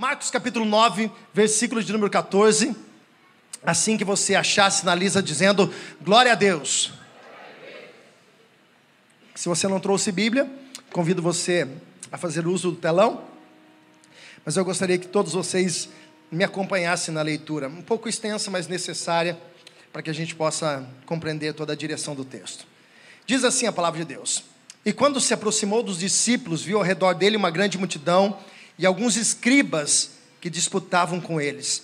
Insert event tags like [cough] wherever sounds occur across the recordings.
Marcos capítulo 9, versículo de número 14. Assim que você achar, sinaliza dizendo glória a Deus. Se você não trouxe Bíblia, convido você a fazer uso do telão. Mas eu gostaria que todos vocês me acompanhassem na leitura, um pouco extensa, mas necessária, para que a gente possa compreender toda a direção do texto. Diz assim a palavra de Deus: E quando se aproximou dos discípulos, viu ao redor dele uma grande multidão e alguns escribas que disputavam com eles.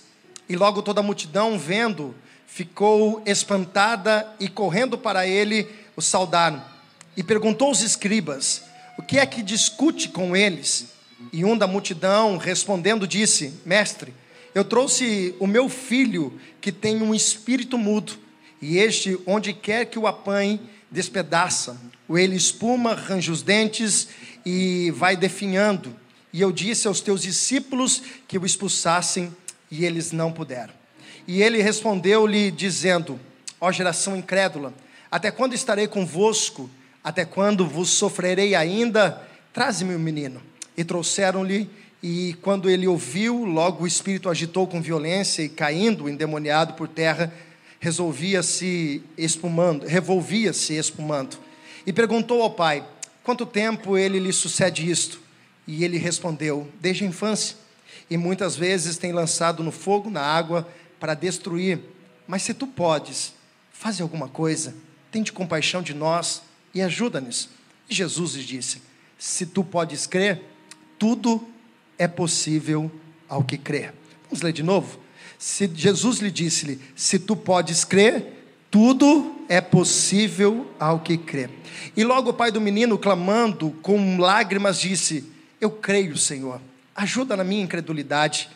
E logo toda a multidão, vendo, ficou espantada e correndo para ele, o saudaram. E perguntou aos escribas: O que é que discute com eles? E um da multidão, respondendo, disse: Mestre, eu trouxe o meu filho que tem um espírito mudo, e este, onde quer que o apanhe, despedaça. O ele espuma, arranja os dentes e vai definhando e eu disse aos teus discípulos que o expulsassem, e eles não puderam. E ele respondeu-lhe, dizendo: Ó geração incrédula, até quando estarei convosco? Até quando vos sofrerei ainda? Traze-me o menino. E trouxeram-lhe, e quando ele ouviu, logo o espírito agitou com violência e caindo, endemoniado por terra, resolvia-se espumando, revolvia-se espumando. E perguntou ao pai: Quanto tempo ele lhe sucede isto? E ele respondeu: Desde a infância. E muitas vezes tem lançado no fogo, na água, para destruir. Mas se tu podes, faze alguma coisa, tente compaixão de nós e ajuda-nos. E Jesus lhe disse: Se tu podes crer, tudo é possível ao que crer. Vamos ler de novo? Se Jesus lhe disse-lhe: Se tu podes crer, tudo é possível ao que crê. E logo o pai do menino, clamando com lágrimas, disse: eu creio, Senhor, ajuda na minha incredulidade.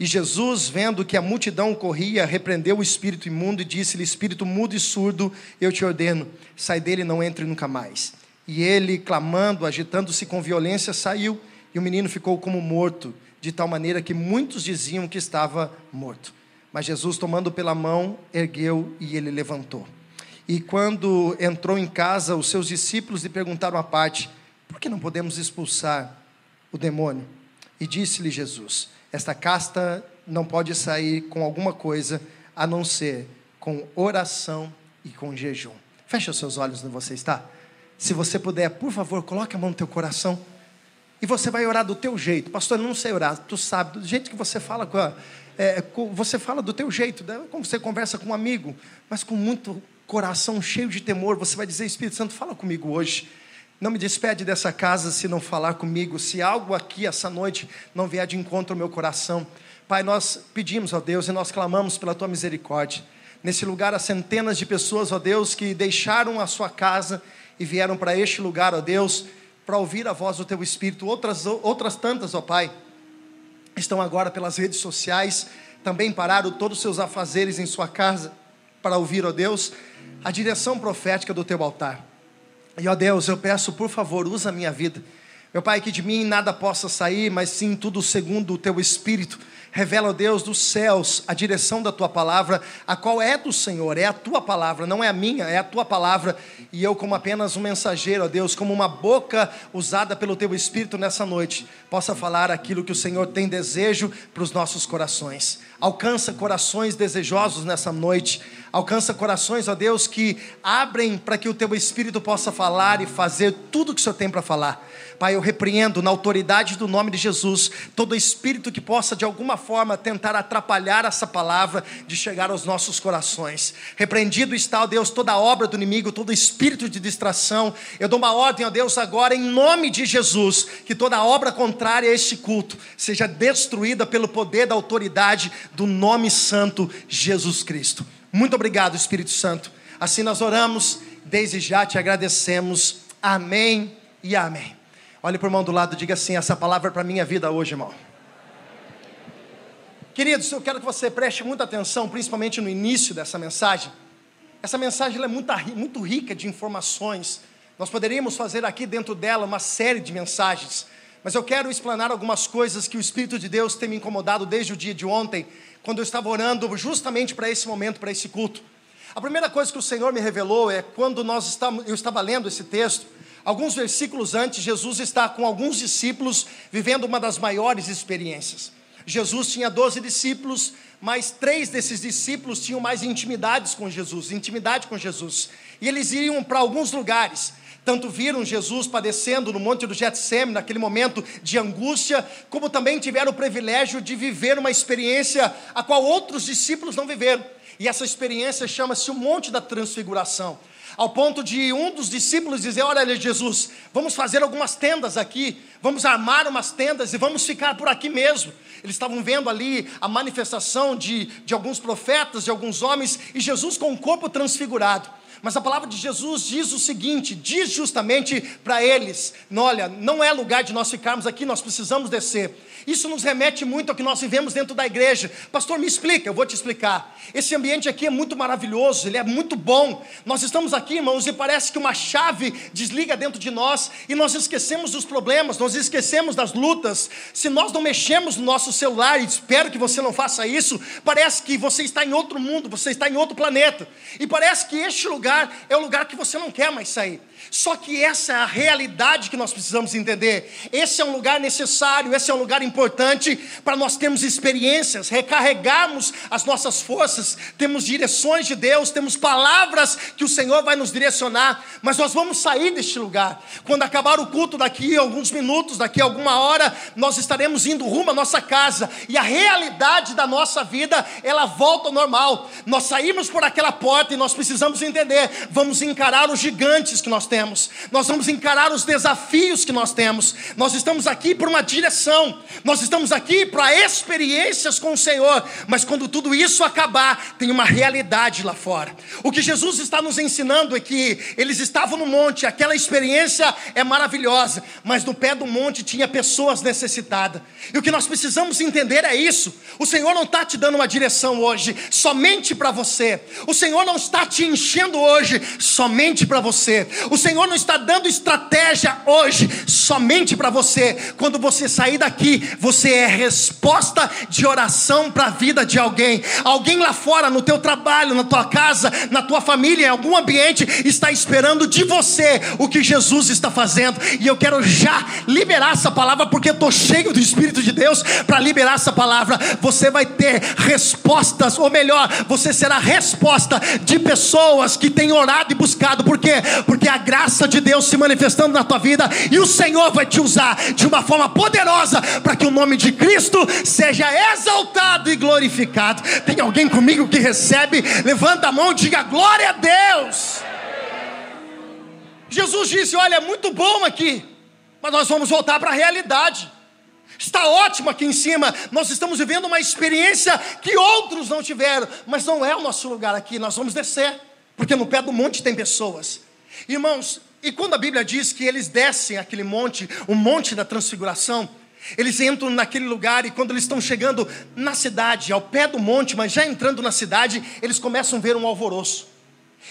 E Jesus, vendo que a multidão corria, repreendeu o espírito imundo e disse-lhe: Espírito mudo e surdo, eu te ordeno, sai dele e não entre nunca mais. E ele, clamando, agitando-se com violência, saiu, e o menino ficou como morto, de tal maneira que muitos diziam que estava morto. Mas Jesus, tomando pela mão, ergueu e ele levantou. E quando entrou em casa, os seus discípulos lhe perguntaram à parte: Por que não podemos expulsar o demônio. E disse-lhe Jesus: Esta casta não pode sair com alguma coisa a não ser com oração e com jejum. Feche os seus olhos onde você está. Se você puder, por favor, coloque a mão no teu coração. E você vai orar do teu jeito. Pastor, eu não sei orar. Tu sabe, do jeito que você fala com, a, é, com você fala do teu jeito, né? como você conversa com um amigo, mas com muito coração cheio de temor, você vai dizer, Espírito Santo, fala comigo hoje. Não me despede dessa casa se não falar comigo, se algo aqui essa noite não vier de encontro ao meu coração. Pai, nós pedimos, ó Deus, e nós clamamos pela tua misericórdia. Nesse lugar há centenas de pessoas, ó Deus, que deixaram a sua casa e vieram para este lugar, ó Deus, para ouvir a voz do teu Espírito. Outras, outras tantas, ó Pai, estão agora pelas redes sociais, também pararam todos os seus afazeres em sua casa para ouvir, ó Deus, a direção profética do teu altar. E ó Deus, eu peço, por favor, usa a minha vida. Meu Pai, que de mim nada possa sair, mas sim tudo segundo o teu espírito. Revela, ó Deus, dos céus a direção da tua palavra, a qual é do Senhor, é a tua palavra, não é a minha, é a tua palavra. E eu, como apenas um mensageiro, ó Deus, como uma boca usada pelo teu espírito nessa noite, possa falar aquilo que o Senhor tem desejo para os nossos corações. Alcança corações desejosos nessa noite. Alcança corações, ó Deus, que abrem para que o teu espírito possa falar e fazer tudo o que o Senhor tem para falar. Pai, eu repreendo na autoridade do nome de Jesus todo espírito que possa de alguma forma tentar atrapalhar essa palavra de chegar aos nossos corações. Repreendido está, ó Deus, toda obra do inimigo, todo espírito de distração. Eu dou uma ordem, ó Deus, agora em nome de Jesus, que toda obra contrária a este culto seja destruída pelo poder da autoridade do nome santo Jesus Cristo. Muito obrigado, Espírito Santo. Assim nós oramos, desde já te agradecemos. Amém e amém. Olhe para o irmão do lado diga assim: essa palavra é para minha vida hoje, irmão. Queridos, eu quero que você preste muita atenção, principalmente no início dessa mensagem. Essa mensagem é muito, muito rica de informações. Nós poderíamos fazer aqui dentro dela uma série de mensagens, mas eu quero explanar algumas coisas que o Espírito de Deus tem me incomodado desde o dia de ontem, quando eu estava orando justamente para esse momento, para esse culto. A primeira coisa que o Senhor me revelou é quando nós estamos, eu estava lendo esse texto, alguns versículos antes, Jesus está com alguns discípulos vivendo uma das maiores experiências. Jesus tinha doze discípulos, mas três desses discípulos tinham mais intimidades com Jesus, intimidade com Jesus. E eles iam para alguns lugares. Tanto viram Jesus padecendo no monte do Getsêmen, naquele momento de angústia, como também tiveram o privilégio de viver uma experiência a qual outros discípulos não viveram. E essa experiência chama-se o Monte da Transfiguração ao ponto de um dos discípulos dizer: Olha, Jesus, vamos fazer algumas tendas aqui, vamos armar umas tendas e vamos ficar por aqui mesmo. Eles estavam vendo ali a manifestação de, de alguns profetas, de alguns homens, e Jesus com o corpo transfigurado. Mas a palavra de Jesus diz o seguinte: diz justamente para eles: olha, não é lugar de nós ficarmos aqui, nós precisamos descer. Isso nos remete muito ao que nós vivemos dentro da igreja. Pastor, me explica, eu vou te explicar. Esse ambiente aqui é muito maravilhoso, ele é muito bom. Nós estamos aqui, irmãos, e parece que uma chave desliga dentro de nós e nós esquecemos dos problemas, nós esquecemos das lutas. Se nós não mexemos no nosso celular, e espero que você não faça isso, parece que você está em outro mundo, você está em outro planeta. E parece que este lugar é o lugar que você não quer mais sair. Só que essa é a realidade que nós precisamos entender. Esse é um lugar necessário, esse é um lugar importante para nós termos experiências, recarregarmos as nossas forças, temos direções de Deus, temos palavras que o Senhor vai nos direcionar, mas nós vamos sair deste lugar. Quando acabar o culto daqui alguns minutos, daqui alguma hora, nós estaremos indo rumo à nossa casa e a realidade da nossa vida, ela volta ao normal. Nós saímos por aquela porta e nós precisamos entender, vamos encarar os gigantes que nós temos, nós vamos encarar os desafios que nós temos. Nós estamos aqui por uma direção, nós estamos aqui para experiências com o Senhor, mas quando tudo isso acabar, tem uma realidade lá fora. O que Jesus está nos ensinando é que eles estavam no monte, aquela experiência é maravilhosa, mas no pé do monte tinha pessoas necessitadas. E o que nós precisamos entender é isso: o Senhor não está te dando uma direção hoje somente para você, o Senhor não está te enchendo hoje somente para você, o Senhor não está dando estratégia hoje somente para você. Quando você sair daqui, você é resposta de oração para a vida de alguém. Alguém lá fora, no teu trabalho, na tua casa, na tua família, em algum ambiente, está esperando de você o que Jesus está fazendo. E eu quero já liberar essa palavra, porque estou cheio do Espírito de Deus para liberar essa palavra. Você vai ter respostas, ou melhor, você será resposta de pessoas que têm orado e buscado. Por quê? Porque a graça de Deus se manifestando na tua vida e o Senhor vai te usar de uma forma poderosa para que o nome de Cristo seja exaltado e glorificado. Tem alguém comigo que recebe? Levanta a mão e diga glória a Deus. Jesus disse: Olha, é muito bom aqui, mas nós vamos voltar para a realidade. Está ótimo aqui em cima, nós estamos vivendo uma experiência que outros não tiveram, mas não é o nosso lugar aqui, nós vamos descer, porque no pé do monte tem pessoas. Irmãos, e quando a Bíblia diz que eles descem aquele monte, o monte da transfiguração, eles entram naquele lugar e quando eles estão chegando na cidade, ao pé do monte, mas já entrando na cidade, eles começam a ver um alvoroço.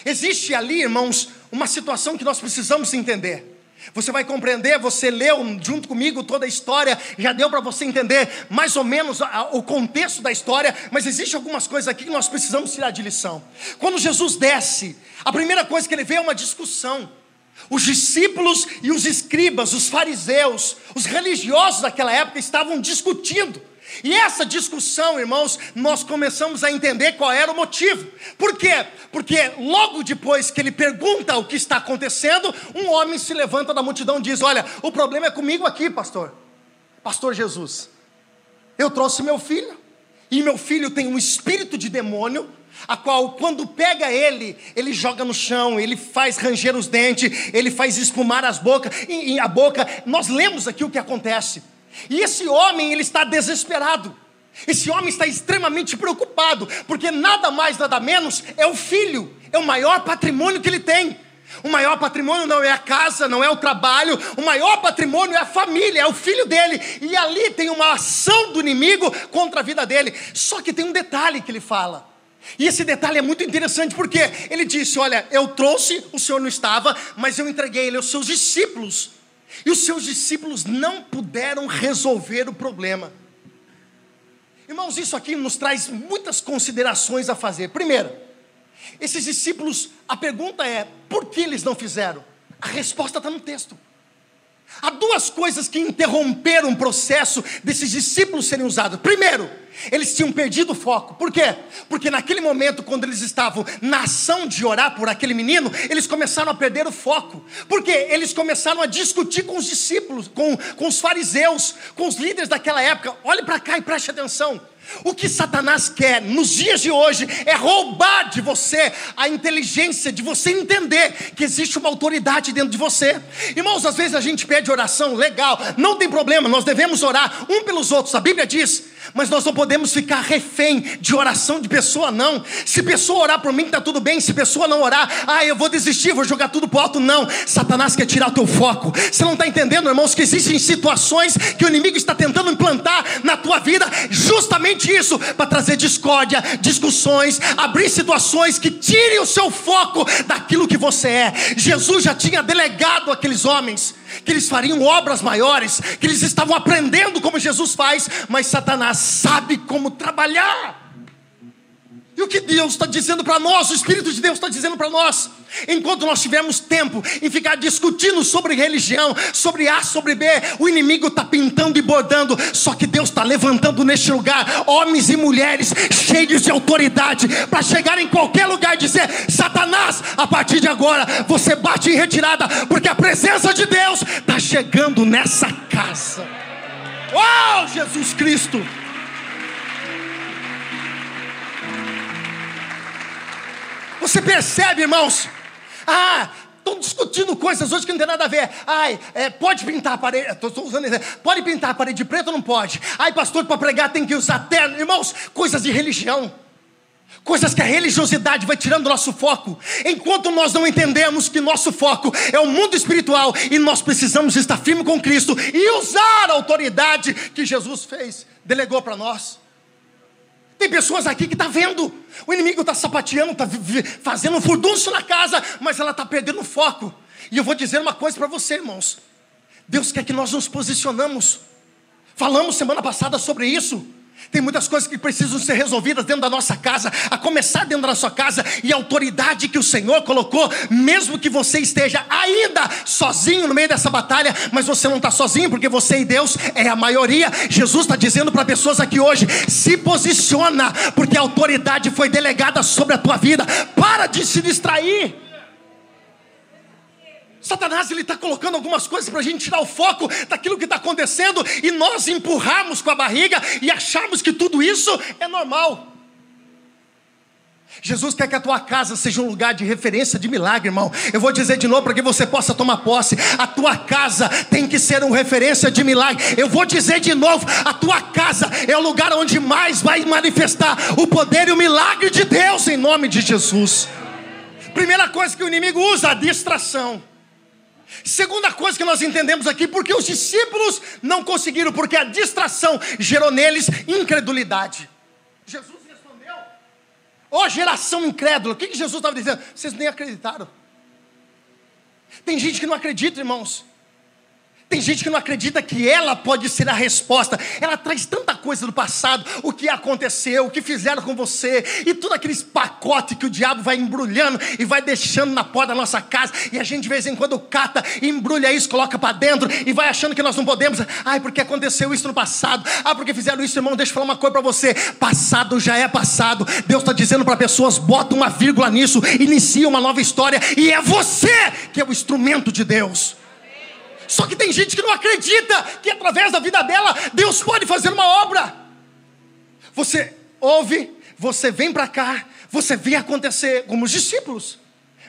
Existe ali, irmãos, uma situação que nós precisamos entender. Você vai compreender, você leu junto comigo toda a história, já deu para você entender mais ou menos o contexto da história, mas existe algumas coisas aqui que nós precisamos tirar de lição. Quando Jesus desce, a primeira coisa que ele vê é uma discussão. Os discípulos e os escribas, os fariseus, os religiosos daquela época estavam discutindo. E essa discussão, irmãos, nós começamos a entender qual era o motivo. Por quê? Porque logo depois que ele pergunta o que está acontecendo, um homem se levanta da multidão e diz: Olha, o problema é comigo aqui, pastor. Pastor Jesus, eu trouxe meu filho, e meu filho tem um espírito de demônio, a qual, quando pega ele, ele joga no chão, ele faz ranger os dentes, ele faz espumar as bocas, e, e a boca. Nós lemos aqui o que acontece. E esse homem, ele está desesperado. Esse homem está extremamente preocupado, porque nada mais, nada menos é o filho, é o maior patrimônio que ele tem. O maior patrimônio não é a casa, não é o trabalho, o maior patrimônio é a família, é o filho dele. E ali tem uma ação do inimigo contra a vida dele. Só que tem um detalhe que ele fala. E esse detalhe é muito interessante porque ele disse: Olha, eu trouxe, o senhor não estava, mas eu entreguei ele aos seus discípulos. E os seus discípulos não puderam resolver o problema. Irmãos, isso aqui nos traz muitas considerações a fazer. Primeiro, esses discípulos, a pergunta é: por que eles não fizeram? A resposta está no texto. Há duas coisas que interromperam o processo desses discípulos serem usados. Primeiro, eles tinham perdido o foco. Por quê? Porque naquele momento, quando eles estavam na ação de orar por aquele menino, eles começaram a perder o foco. Porque eles começaram a discutir com os discípulos, com, com os fariseus, com os líderes daquela época. Olhe para cá e preste atenção. O que Satanás quer nos dias de hoje é roubar de você a inteligência de você entender que existe uma autoridade dentro de você. Irmãos, às vezes a gente pede oração, legal, não tem problema, nós devemos orar um pelos outros. A Bíblia diz mas nós não podemos ficar refém de oração de pessoa, não. Se pessoa orar por mim, está tudo bem. Se pessoa não orar, ah, eu vou desistir, vou jogar tudo para o alto. Não. Satanás quer tirar o teu foco. Você não está entendendo, irmãos, que existem situações que o inimigo está tentando implantar na tua vida, justamente isso, para trazer discórdia, discussões, abrir situações que tirem o seu foco daquilo que você é. Jesus já tinha delegado aqueles homens que eles fariam obras maiores, que eles estavam aprendendo como Jesus faz, mas Satanás sabe como trabalhar. E o que Deus está dizendo para nós, o Espírito de Deus está dizendo para nós, enquanto nós tivermos tempo em ficar discutindo sobre religião, sobre A, sobre B, o inimigo está pintando e bordando, só que Deus está levantando neste lugar homens e mulheres cheios de autoridade para chegar em qualquer lugar e dizer: Satanás, a partir de agora você bate em retirada, porque a presença de Deus está chegando nessa casa. Oh, Jesus Cristo! Você percebe, irmãos? Ah, estão discutindo coisas hoje que não tem nada a ver. Ai, é, pode pintar a parede. Estou usando. Pode pintar a parede de preto ou não pode? Ai, pastor, para pregar tem que usar terno. Irmãos, coisas de religião. Coisas que a religiosidade vai tirando do nosso foco. Enquanto nós não entendemos que nosso foco é o mundo espiritual e nós precisamos estar firme com Cristo e usar a autoridade que Jesus fez, delegou para nós. Tem pessoas aqui que está vendo, o inimigo está sapateando, está fazendo um furdunço na casa, mas ela está perdendo o foco. E eu vou dizer uma coisa para você, irmãos. Deus quer que nós nos posicionamos. Falamos semana passada sobre isso. Tem muitas coisas que precisam ser resolvidas dentro da nossa casa, a começar dentro da sua casa, e a autoridade que o Senhor colocou, mesmo que você esteja ainda sozinho no meio dessa batalha, mas você não está sozinho, porque você e Deus é a maioria. Jesus está dizendo para pessoas aqui hoje: se posiciona, porque a autoridade foi delegada sobre a tua vida. Para de se distrair. Satanás ele está colocando algumas coisas para a gente tirar o foco daquilo que está acontecendo e nós empurrarmos com a barriga e acharmos que tudo isso é normal. Jesus quer que a tua casa seja um lugar de referência de milagre, irmão. Eu vou dizer de novo para que você possa tomar posse. A tua casa tem que ser uma referência de milagre. Eu vou dizer de novo: a tua casa é o lugar onde mais vai manifestar o poder e o milagre de Deus em nome de Jesus. Primeira coisa que o inimigo usa, a distração. Segunda coisa que nós entendemos aqui, porque os discípulos não conseguiram, porque a distração gerou neles incredulidade. Jesus respondeu: Ó oh, geração incrédula, o que, que Jesus estava dizendo? Vocês nem acreditaram. Tem gente que não acredita, irmãos. Tem gente que não acredita que ela pode ser a resposta. Ela traz tanta coisa do passado, o que aconteceu, o que fizeram com você, e tudo aqueles pacotes que o diabo vai embrulhando e vai deixando na porta da nossa casa, e a gente de vez em quando cata, embrulha isso, coloca para dentro e vai achando que nós não podemos. Ai, porque aconteceu isso no passado. Ah, porque fizeram isso, irmão. Deixa eu falar uma coisa para você. Passado já é passado. Deus está dizendo para pessoas: bota uma vírgula nisso, inicia uma nova história, e é você que é o instrumento de Deus. Só que tem gente que não acredita que através da vida dela Deus pode fazer uma obra. Você ouve, você vem para cá, você vê acontecer como os discípulos,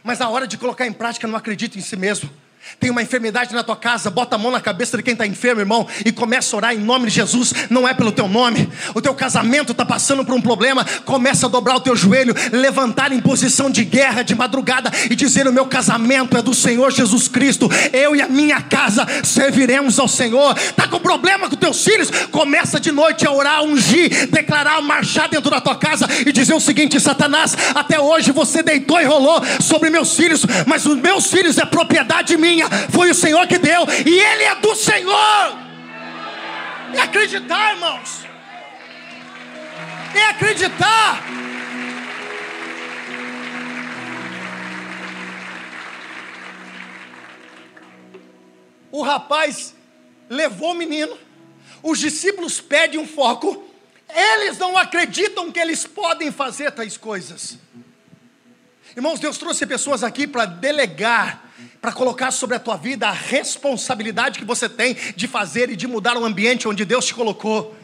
mas na hora de colocar em prática não acredita em si mesmo. Tem uma enfermidade na tua casa, bota a mão na cabeça de quem está enfermo, irmão, e começa a orar em nome de Jesus. Não é pelo teu nome. O teu casamento está passando por um problema. Começa a dobrar o teu joelho, levantar em posição de guerra de madrugada e dizer: O meu casamento é do Senhor Jesus Cristo. Eu e a minha casa serviremos ao Senhor. Está com problema com teus filhos? Começa de noite a orar, ungir, declarar, marchar dentro da tua casa e dizer o seguinte: Satanás, até hoje você deitou e rolou sobre meus filhos, mas os meus filhos é propriedade minha minha, foi o Senhor que deu, e Ele é do Senhor. É acreditar, irmãos. É acreditar. O rapaz levou o menino, os discípulos pedem um foco, eles não acreditam que eles podem fazer tais coisas. Irmãos, Deus trouxe pessoas aqui para delegar, para colocar sobre a tua vida a responsabilidade que você tem de fazer e de mudar o ambiente onde Deus te colocou.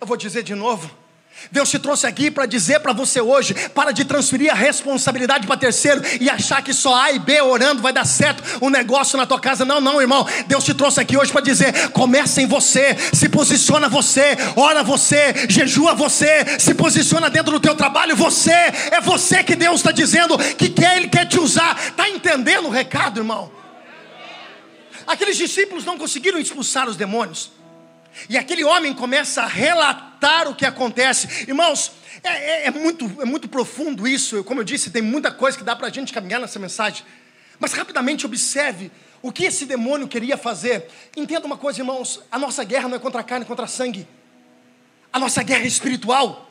Eu vou dizer de novo. Deus te trouxe aqui para dizer para você hoje: para de transferir a responsabilidade para terceiro e achar que só A e B orando vai dar certo o um negócio na tua casa. Não, não, irmão. Deus te trouxe aqui hoje para dizer: começa em você, se posiciona você, ora você, jejua você, se posiciona dentro do teu trabalho. Você é você que Deus está dizendo que quer, Ele quer te usar. Está entendendo o recado, irmão? Aqueles discípulos não conseguiram expulsar os demônios. E aquele homem começa a relatar o que acontece. Irmãos, é, é, é, muito, é muito profundo isso. Como eu disse, tem muita coisa que dá para a gente caminhar nessa mensagem. Mas rapidamente observe o que esse demônio queria fazer. Entenda uma coisa, irmãos: a nossa guerra não é contra a carne, é contra a sangue. A nossa guerra é espiritual.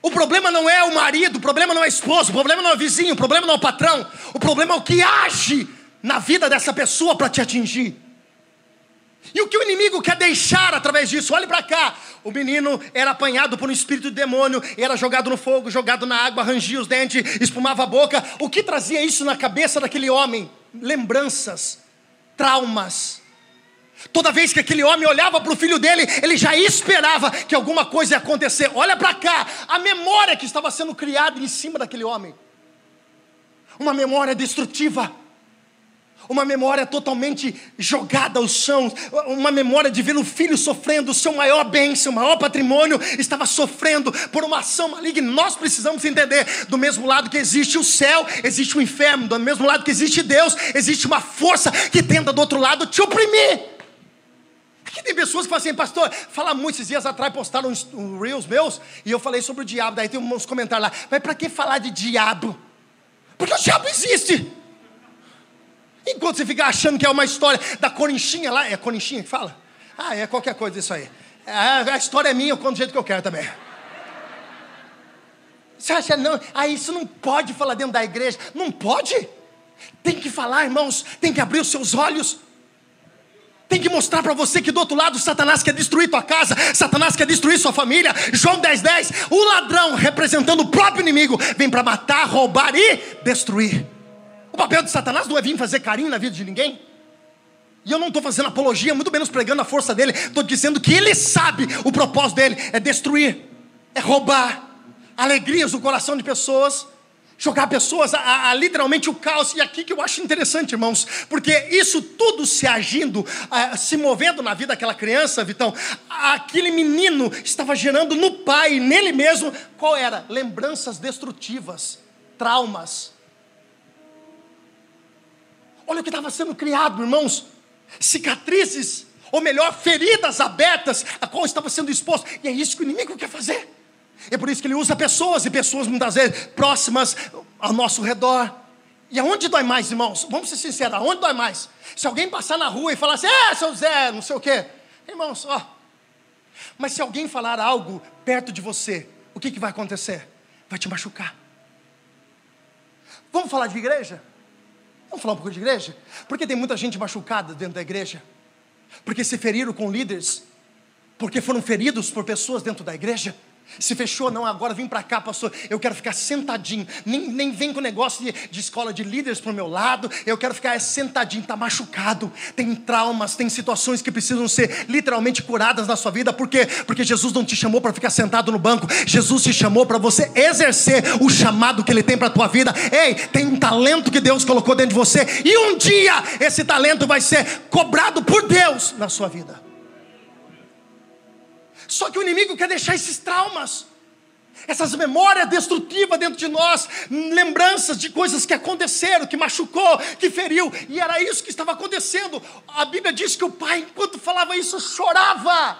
O problema não é o marido, o problema não é o esposo, o problema não é o vizinho, o problema não é o patrão. O problema é o que age na vida dessa pessoa para te atingir. E o que o inimigo quer deixar através disso? Olhe para cá. O menino era apanhado por um espírito de demônio, era jogado no fogo, jogado na água, rangia os dentes, espumava a boca. O que trazia isso na cabeça daquele homem? Lembranças, traumas. Toda vez que aquele homem olhava para o filho dele, ele já esperava que alguma coisa ia acontecer. Olha para cá, a memória que estava sendo criada em cima daquele homem. Uma memória destrutiva uma memória totalmente jogada ao chão, uma memória de ver o filho sofrendo, o seu maior bem, seu maior patrimônio estava sofrendo por uma ação maligna. Nós precisamos entender: do mesmo lado que existe o céu, existe o inferno, do mesmo lado que existe Deus, existe uma força que tenta do outro lado te oprimir. Aqui tem pessoas que falam assim, pastor, fala muito, esses dias atrás postaram uns, uns reels meus, e eu falei sobre o diabo, daí tem uns comentários lá, mas para que falar de diabo? Porque o diabo existe. Enquanto você fica achando que é uma história da Corinchinha lá, é Corinchinha que fala? Ah, é qualquer coisa isso aí. A, a história é minha, eu conto do jeito que eu quero também. Você acha, não, ah, isso não pode falar dentro da igreja. Não pode. Tem que falar, irmãos, tem que abrir os seus olhos. Tem que mostrar para você que do outro lado Satanás quer destruir tua casa, Satanás quer destruir sua família. João 10,10, 10, o ladrão, representando o próprio inimigo, vem para matar, roubar e destruir. Papel de Satanás não é vir fazer carinho na vida de ninguém. E eu não estou fazendo apologia, muito menos pregando a força dele. Estou dizendo que ele sabe o propósito dele é destruir, é roubar alegrias do coração de pessoas, jogar pessoas a, a, a, literalmente o caos. E aqui que eu acho interessante, irmãos, porque isso tudo se agindo, a, se movendo na vida daquela criança, Vitão, aquele menino estava gerando no pai, nele mesmo, qual era? Lembranças destrutivas, traumas Olha o que estava sendo criado, irmãos. Cicatrizes, ou melhor, feridas abertas, a qual estava sendo exposto. E é isso que o inimigo quer fazer. É por isso que ele usa pessoas, e pessoas muitas vezes próximas ao nosso redor. E aonde dói mais, irmãos? Vamos ser sinceros, aonde dói mais? Se alguém passar na rua e falar assim, é, seu Zé, não sei o quê. Irmãos, ó. Mas se alguém falar algo perto de você, o que, que vai acontecer? Vai te machucar. Vamos falar de igreja? Vamos falar um pouco de igreja? Porque tem muita gente machucada dentro da igreja. Porque se feriram com líderes. Porque foram feridos por pessoas dentro da igreja. Se fechou, não, agora vim para cá, pastor. Eu quero ficar sentadinho. Nem, nem vem com negócio de, de escola de líderes para o meu lado. Eu quero ficar sentadinho. Está machucado. Tem traumas, tem situações que precisam ser literalmente curadas na sua vida. Por quê? Porque Jesus não te chamou para ficar sentado no banco. Jesus te chamou para você exercer o chamado que Ele tem para a tua vida. Ei, tem um talento que Deus colocou dentro de você. E um dia esse talento vai ser cobrado por Deus na sua vida. Só que o inimigo quer deixar esses traumas, essas memórias destrutivas dentro de nós, lembranças de coisas que aconteceram, que machucou, que feriu, e era isso que estava acontecendo. A Bíblia diz que o pai, enquanto falava isso, chorava.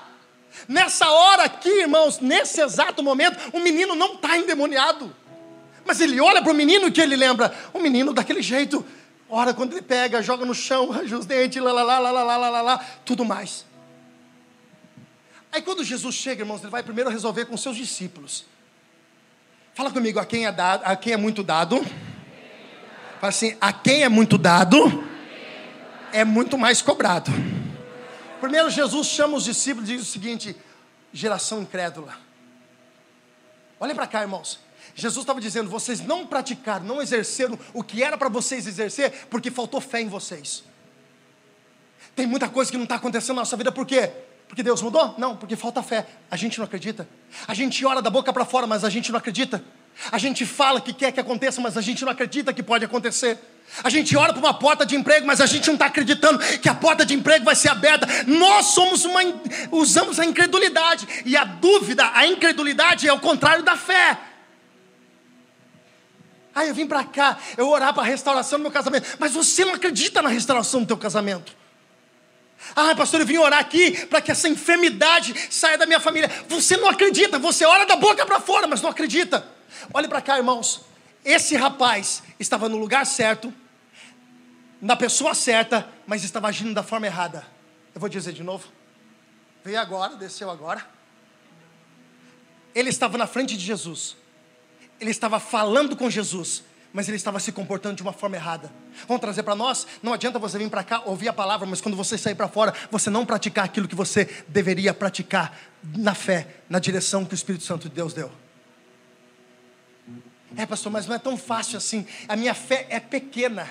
Nessa hora aqui, irmãos, nesse exato momento, o menino não está endemoniado. Mas ele olha para o menino que ele lembra, o menino daquele jeito. Ora, quando ele pega, joga no chão, [laughs] arranja os dentes, lá, lá, lá, lá, lá, lá, lá, tudo mais. Aí quando Jesus chega, irmãos, ele vai primeiro resolver com seus discípulos. Fala comigo, a quem é dado, a quem é muito dado. Fala assim, a quem é muito dado, é muito mais cobrado. Primeiro, Jesus chama os discípulos e diz o seguinte: geração incrédula. Olhem para cá, irmãos. Jesus estava dizendo: vocês não praticaram, não exerceram o que era para vocês exercer, porque faltou fé em vocês. Tem muita coisa que não está acontecendo na nossa vida, por quê? Porque Deus mudou? Não, porque falta fé. A gente não acredita. A gente ora da boca para fora, mas a gente não acredita. A gente fala que quer que aconteça, mas a gente não acredita que pode acontecer. A gente ora para uma porta de emprego, mas a gente não está acreditando que a porta de emprego vai ser aberta. Nós somos uma, usamos a incredulidade e a dúvida, a incredulidade é o contrário da fé. Ah, eu vim para cá, eu orar para a restauração do meu casamento, mas você não acredita na restauração do teu casamento. Ah, pastor, eu vim orar aqui para que essa enfermidade saia da minha família. Você não acredita, você ora da boca para fora, mas não acredita. Olhe para cá, irmãos. Esse rapaz estava no lugar certo, na pessoa certa, mas estava agindo da forma errada. Eu vou dizer de novo. Veio agora, desceu agora. Ele estava na frente de Jesus. Ele estava falando com Jesus, mas ele estava se comportando de uma forma errada. Vamos trazer para nós? Não adianta você vir para cá ouvir a palavra, mas quando você sair para fora, você não praticar aquilo que você deveria praticar na fé, na direção que o Espírito Santo de Deus deu. É, pastor, mas não é tão fácil assim. A minha fé é pequena.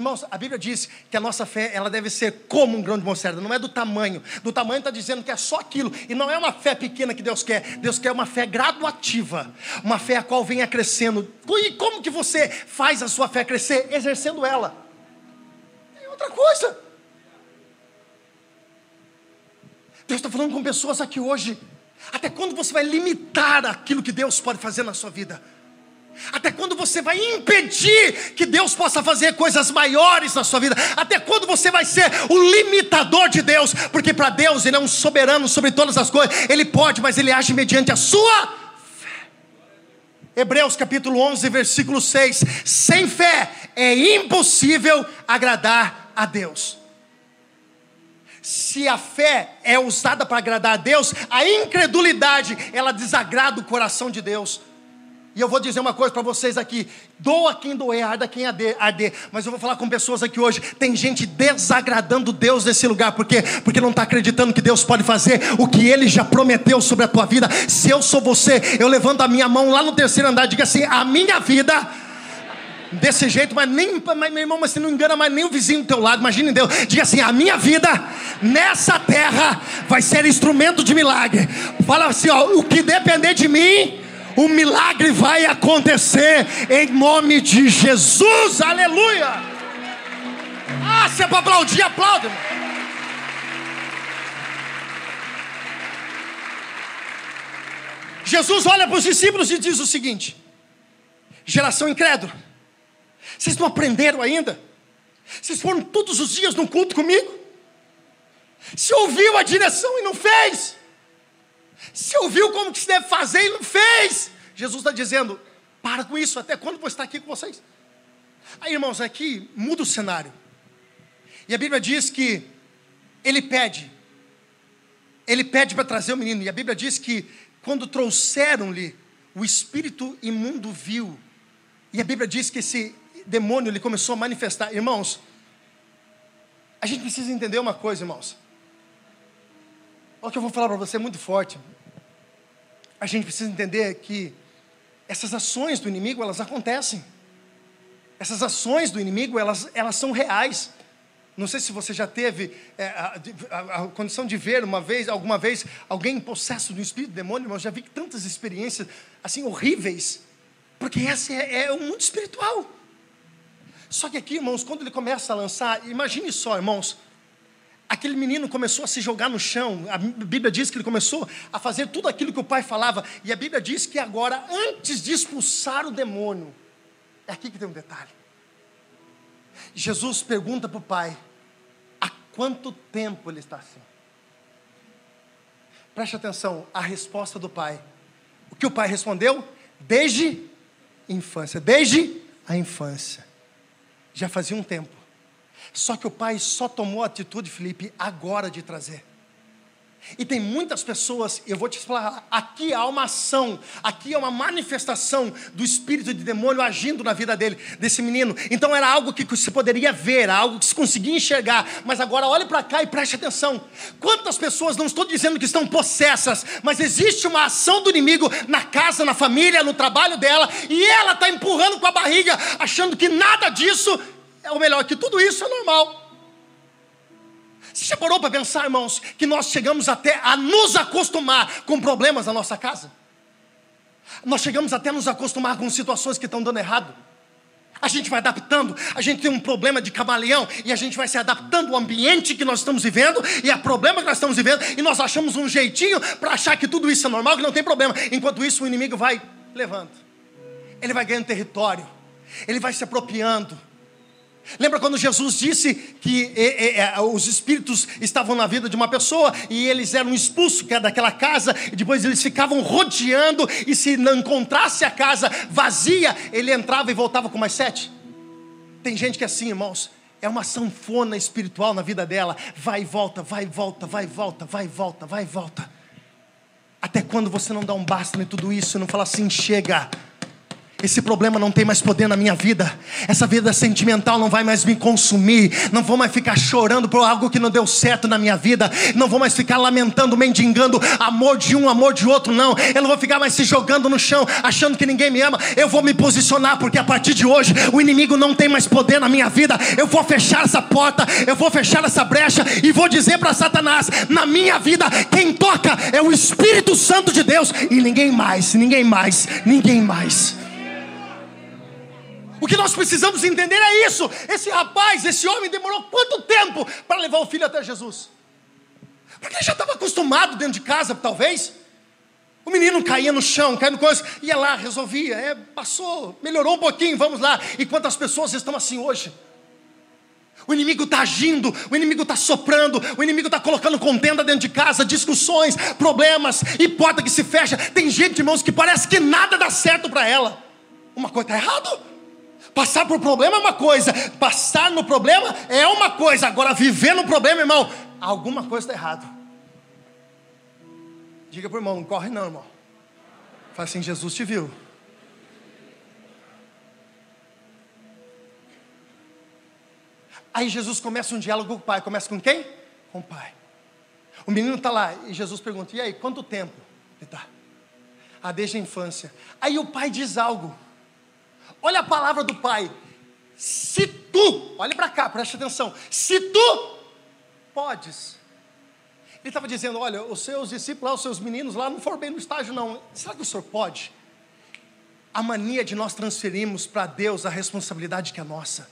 Irmãos, a Bíblia diz que a nossa fé ela deve ser como um grão de mostarda, não é do tamanho. Do tamanho está dizendo que é só aquilo. E não é uma fé pequena que Deus quer. Deus quer uma fé graduativa. Uma fé a qual venha crescendo. E como que você faz a sua fé crescer? Exercendo ela. É outra coisa. Deus está falando com pessoas aqui hoje. Até quando você vai limitar aquilo que Deus pode fazer na sua vida? Até quando você vai impedir que Deus possa fazer coisas maiores na sua vida? Até quando você vai ser o limitador de Deus? Porque para Deus Ele é um soberano sobre todas as coisas. Ele pode, mas Ele age mediante a sua fé. Hebreus capítulo 11, versículo 6: Sem fé é impossível agradar a Deus. Se a fé é usada para agradar a Deus, a incredulidade ela desagrada o coração de Deus. E eu vou dizer uma coisa para vocês aqui: doa quem doer, arda quem arder. Mas eu vou falar com pessoas aqui hoje. Tem gente desagradando Deus nesse lugar, por quê? Porque não está acreditando que Deus pode fazer o que Ele já prometeu sobre a tua vida. Se eu sou você, eu levanto a minha mão lá no terceiro andar e digo assim: a minha vida desse jeito, mas nem, mas, meu irmão, mas você não engana mais nem o vizinho do teu lado, imagine Deus, diga assim: a minha vida nessa terra vai ser instrumento de milagre. Fala assim: ó, o que depender de mim, o milagre vai acontecer em nome de Jesus, aleluia. Ah, se é para aplaudir, aplaude. Jesus olha para os discípulos e diz o seguinte: geração incrédula, vocês não aprenderam ainda? Vocês foram todos os dias no culto comigo? Se ouviu a direção e não fez? Se ouviu como que se deve fazer e não fez. Jesus está dizendo: para com isso, até quando vou estar aqui com vocês? Aí, irmãos, aqui muda o cenário. E a Bíblia diz que ele pede, ele pede para trazer o menino. E a Bíblia diz que quando trouxeram-lhe, o espírito imundo viu. E a Bíblia diz que esse demônio ele começou a manifestar. Irmãos, a gente precisa entender uma coisa, irmãos. Olha o que eu vou falar para você, é muito forte. A gente precisa entender que essas ações do inimigo, elas acontecem. Essas ações do inimigo, elas, elas são reais. Não sei se você já teve é, a, a, a, condição de ver uma vez, alguma vez, alguém em possesso do espírito demônio, mas já vi tantas experiências assim horríveis, porque essa é, é o mundo espiritual. Só que aqui, irmãos, quando ele começa a lançar, imagine só, irmãos, aquele menino começou a se jogar no chão. A Bíblia diz que ele começou a fazer tudo aquilo que o pai falava. E a Bíblia diz que agora, antes de expulsar o demônio, é aqui que tem um detalhe. Jesus pergunta para o pai: há quanto tempo ele está assim? Preste atenção, a resposta do pai. O que o pai respondeu? Desde infância, desde a infância. Já fazia um tempo. Só que o pai só tomou a atitude, Felipe, agora de trazer. E tem muitas pessoas, eu vou te falar, aqui há uma ação, aqui há uma manifestação do espírito de demônio agindo na vida dele, desse menino. Então era algo que se poderia ver, algo que se conseguia enxergar. Mas agora olhe para cá e preste atenção. Quantas pessoas, não estou dizendo que estão possessas, mas existe uma ação do inimigo na casa, na família, no trabalho dela, e ela está empurrando com a barriga, achando que nada disso, é o melhor, que tudo isso é normal. Você já parou para pensar, irmãos, que nós chegamos até a nos acostumar com problemas na nossa casa? Nós chegamos até a nos acostumar com situações que estão dando errado. A gente vai adaptando, a gente tem um problema de camaleão e a gente vai se adaptando ao ambiente que nós estamos vivendo e a problema que nós estamos vivendo e nós achamos um jeitinho para achar que tudo isso é normal, que não tem problema. Enquanto isso, o inimigo vai levando, ele vai ganhando território, ele vai se apropriando Lembra quando Jesus disse que é, é, os espíritos estavam na vida de uma pessoa e eles eram expulsos é daquela casa, e depois eles ficavam rodeando, e se não encontrasse a casa vazia, ele entrava e voltava com mais sete? Tem gente que é assim, irmãos, é uma sanfona espiritual na vida dela, vai e volta, vai e volta, vai e volta, vai e volta, vai e volta. Até quando você não dá um basta em tudo isso, não fala assim, chega esse problema não tem mais poder na minha vida. Essa vida sentimental não vai mais me consumir. Não vou mais ficar chorando por algo que não deu certo na minha vida. Não vou mais ficar lamentando, mendigando amor de um, amor de outro. Não. Eu não vou ficar mais se jogando no chão, achando que ninguém me ama. Eu vou me posicionar, porque a partir de hoje o inimigo não tem mais poder na minha vida. Eu vou fechar essa porta, eu vou fechar essa brecha e vou dizer para Satanás: na minha vida, quem toca é o Espírito Santo de Deus e ninguém mais, ninguém mais, ninguém mais. O que nós precisamos entender é isso. Esse rapaz, esse homem, demorou quanto tempo para levar o filho até Jesus? Porque ele já estava acostumado dentro de casa, talvez. O menino caía no chão, caía no coisa, ia lá, resolvia, é, passou, melhorou um pouquinho, vamos lá. E quantas pessoas estão assim hoje? O inimigo está agindo, o inimigo está soprando, o inimigo está colocando contenda dentro de casa, discussões, problemas, e porta que se fecha. Tem gente, irmãos, que parece que nada dá certo para ela. Uma coisa está errada. Passar por problema é uma coisa, passar no problema é uma coisa, agora viver no problema, irmão, alguma coisa está errado. Diga para o irmão, não corre não, irmão. Fala assim, Jesus te viu. Aí Jesus começa um diálogo com o pai. Começa com quem? Com o pai. O menino está lá e Jesus pergunta: E aí, quanto tempo? Ele está. Ah, desde a infância. Aí o pai diz algo. Olha a palavra do Pai. Se tu, olhe para cá, preste atenção. Se tu podes. Ele estava dizendo: olha, os seus discípulos, os seus meninos lá não foram bem no estágio, não. Será que o senhor pode? A mania de nós transferirmos para Deus a responsabilidade que é nossa.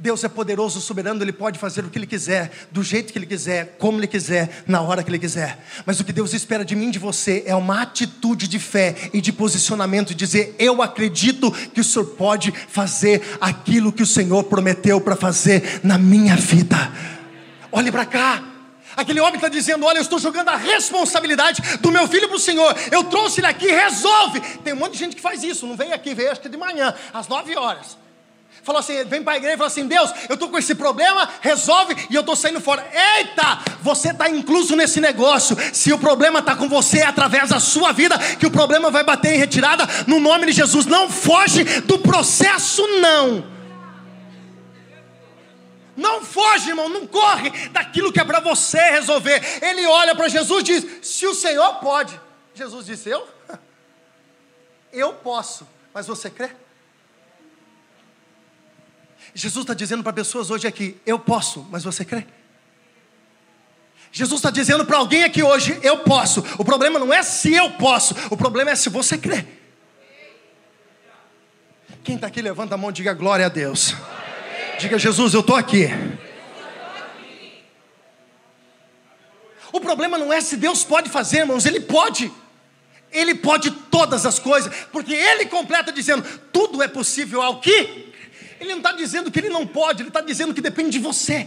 Deus é poderoso, soberano, Ele pode fazer o que Ele quiser, do jeito que Ele quiser, como Ele quiser, na hora que Ele quiser. Mas o que Deus espera de mim de você é uma atitude de fé e de posicionamento, dizer: Eu acredito que o Senhor pode fazer aquilo que o Senhor prometeu para fazer na minha vida. Olhe para cá. Aquele homem está dizendo: Olha, eu estou jogando a responsabilidade do meu filho para o Senhor. Eu trouxe ele aqui, resolve. Tem um monte de gente que faz isso. Não veio aqui, veio acho que de manhã, às nove horas falou assim: vem para a igreja e falou assim: Deus, eu estou com esse problema, resolve e eu estou saindo fora. Eita, você está incluso nesse negócio. Se o problema está com você, é através da sua vida que o problema vai bater em retirada, no nome de Jesus. Não foge do processo, não. Não foge, irmão, não corre daquilo que é para você resolver. Ele olha para Jesus e diz: Se o Senhor pode. Jesus disse: Eu? [laughs] Eu posso, mas você crê? Jesus está dizendo para pessoas hoje aqui: eu posso, mas você crê? Jesus está dizendo para alguém aqui hoje: eu posso. O problema não é se eu posso, o problema é se você crê. Quem está aqui, levanta a mão e diga glória a Deus. Diga, Jesus, eu estou aqui. O problema não é se Deus pode fazer, irmãos, Ele pode. Ele pode todas as coisas, porque Ele completa dizendo: tudo é possível ao que ele não está dizendo que ele não pode, ele está dizendo que depende de você.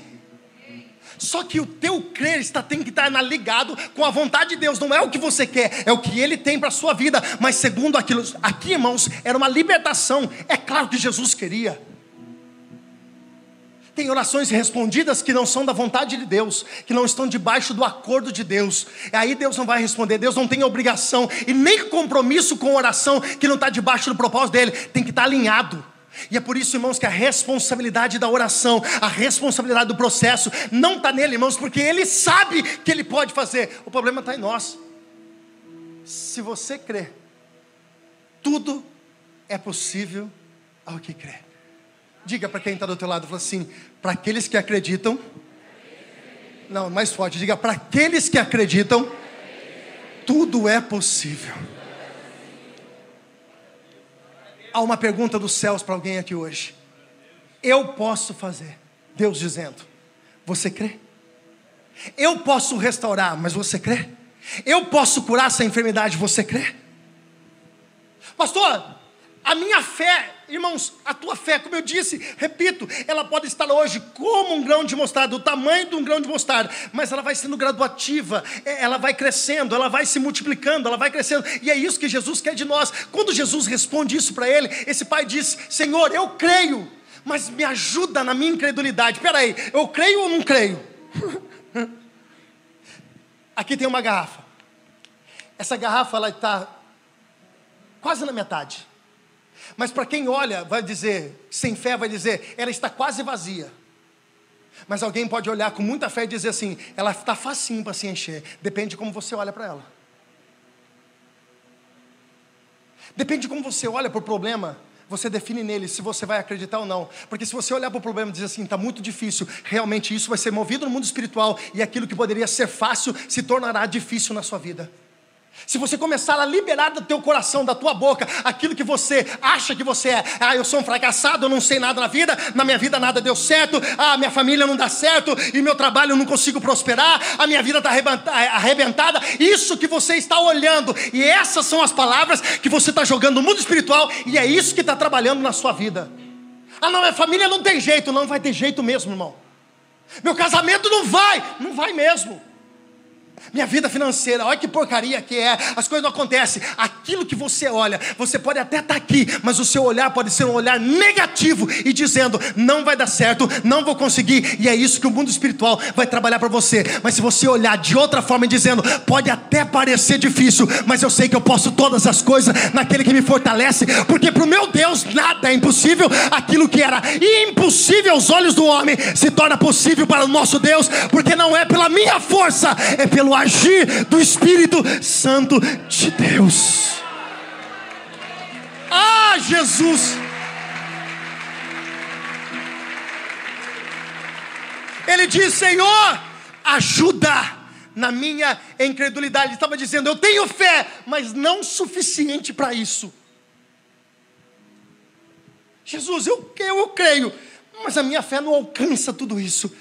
Só que o teu crer está, tem que estar ligado com a vontade de Deus, não é o que você quer, é o que Ele tem para a sua vida, mas segundo aquilo, aqui irmãos, era uma libertação, é claro que Jesus queria. Tem orações respondidas que não são da vontade de Deus, que não estão debaixo do acordo de Deus. E aí Deus não vai responder, Deus não tem obrigação e nem compromisso com oração que não está debaixo do propósito dele, tem que estar tá alinhado. E é por isso, irmãos, que a responsabilidade da oração, a responsabilidade do processo, não está nele, irmãos, porque ele sabe que ele pode fazer. O problema está em nós. Se você crê, tudo é possível ao que crê. Diga para quem está do teu lado, fala assim, para aqueles que acreditam. Não, mais forte, diga para aqueles que acreditam, tudo é possível. Há uma pergunta dos céus para alguém aqui hoje. Eu posso fazer. Deus dizendo: Você crê? Eu posso restaurar, mas você crê? Eu posso curar essa enfermidade, você crê? Pastor, a minha fé, irmãos, a tua fé, como eu disse, repito, ela pode estar hoje como um grão de mostarda, o tamanho de um grão de mostarda, mas ela vai sendo graduativa, é, ela vai crescendo, ela vai se multiplicando, ela vai crescendo, e é isso que Jesus quer de nós. Quando Jesus responde isso para ele, esse pai diz: Senhor, eu creio, mas me ajuda na minha incredulidade. Peraí, eu creio ou não creio? [laughs] Aqui tem uma garrafa. Essa garrafa ela está quase na metade. Mas para quem olha, vai dizer, sem fé, vai dizer, ela está quase vazia. Mas alguém pode olhar com muita fé e dizer assim, ela está facinho para se encher. Depende de como você olha para ela. Depende de como você olha para o problema, você define nele se você vai acreditar ou não. Porque se você olhar para o problema e dizer assim, está muito difícil, realmente isso vai ser movido no mundo espiritual e aquilo que poderia ser fácil se tornará difícil na sua vida. Se você começar a liberar do teu coração, da tua boca, aquilo que você acha que você é, ah, eu sou um fracassado, eu não sei nada na vida, na minha vida nada deu certo, ah, minha família não dá certo, e meu trabalho eu não consigo prosperar, a minha vida está arrebentada, isso que você está olhando, e essas são as palavras que você está jogando no mundo espiritual, e é isso que está trabalhando na sua vida. Ah, não, minha família não tem jeito, não vai ter jeito mesmo, irmão. Meu casamento não vai, não vai mesmo. Minha vida financeira, olha que porcaria que é, as coisas não acontecem. Aquilo que você olha, você pode até estar tá aqui, mas o seu olhar pode ser um olhar negativo e dizendo: não vai dar certo, não vou conseguir, e é isso que o mundo espiritual vai trabalhar para você. Mas se você olhar de outra forma e dizendo: pode até parecer difícil, mas eu sei que eu posso todas as coisas naquele que me fortalece, porque para o meu Deus nada é impossível, aquilo que era impossível aos olhos do homem se torna possível para o nosso Deus, porque não é pela minha força, é pelo pelo agir do Espírito Santo de Deus. Ah, Jesus! Ele diz: Senhor, ajuda na minha incredulidade. Ele estava dizendo: Eu tenho fé, mas não suficiente para isso. Jesus, eu, eu creio, mas a minha fé não alcança tudo isso.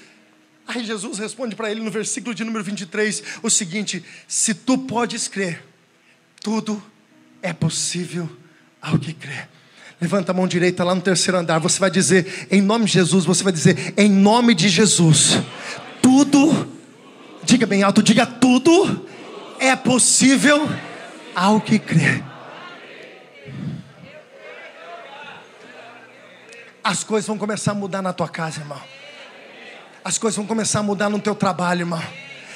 Aí Jesus responde para ele no versículo de número 23 o seguinte: Se tu podes crer, tudo é possível ao que crê. Levanta a mão direita lá no terceiro andar. Você vai dizer, em nome de Jesus, você vai dizer, em nome de Jesus, tudo, diga bem alto, diga tudo é possível ao que crê. As coisas vão começar a mudar na tua casa, irmão as coisas vão começar a mudar no teu trabalho, irmão.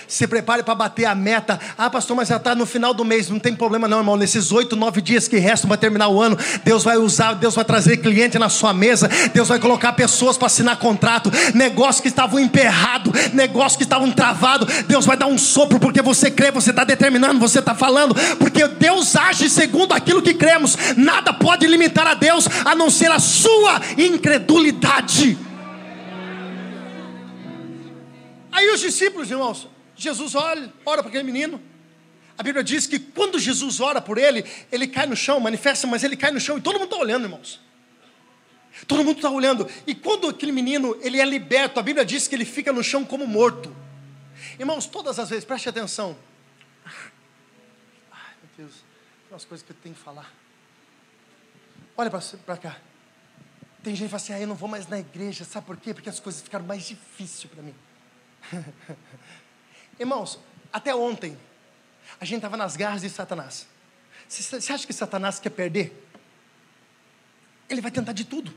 Se prepare para bater a meta. Ah, pastor, mas já está no final do mês. Não tem problema, não, irmão. Nesses oito, nove dias que restam para terminar o ano, Deus vai usar, Deus vai trazer cliente na sua mesa. Deus vai colocar pessoas para assinar contrato. Negócios que estavam emperrados, negócios que estavam travados. Deus vai dar um sopro porque você crê, você está determinando, você está falando. Porque Deus age segundo aquilo que cremos. Nada pode limitar a Deus a não ser a sua incredulidade. Aí os discípulos, irmãos, Jesus olha, ora para aquele menino. A Bíblia diz que quando Jesus ora por ele, ele cai no chão, manifesta, mas ele cai no chão e todo mundo está olhando, irmãos. Todo mundo está olhando. E quando aquele menino ele é liberto, a Bíblia diz que ele fica no chão como morto. Irmãos, todas as vezes, preste atenção. Ai, meu Deus, tem umas coisas que eu tenho que falar. Olha para cá. Tem gente que fala assim, ah, eu não vou mais na igreja, sabe por quê? Porque as coisas ficaram mais difíceis para mim. [laughs] Irmãos, até ontem, a gente estava nas garras de Satanás. Você acha que Satanás quer perder? Ele vai tentar de tudo.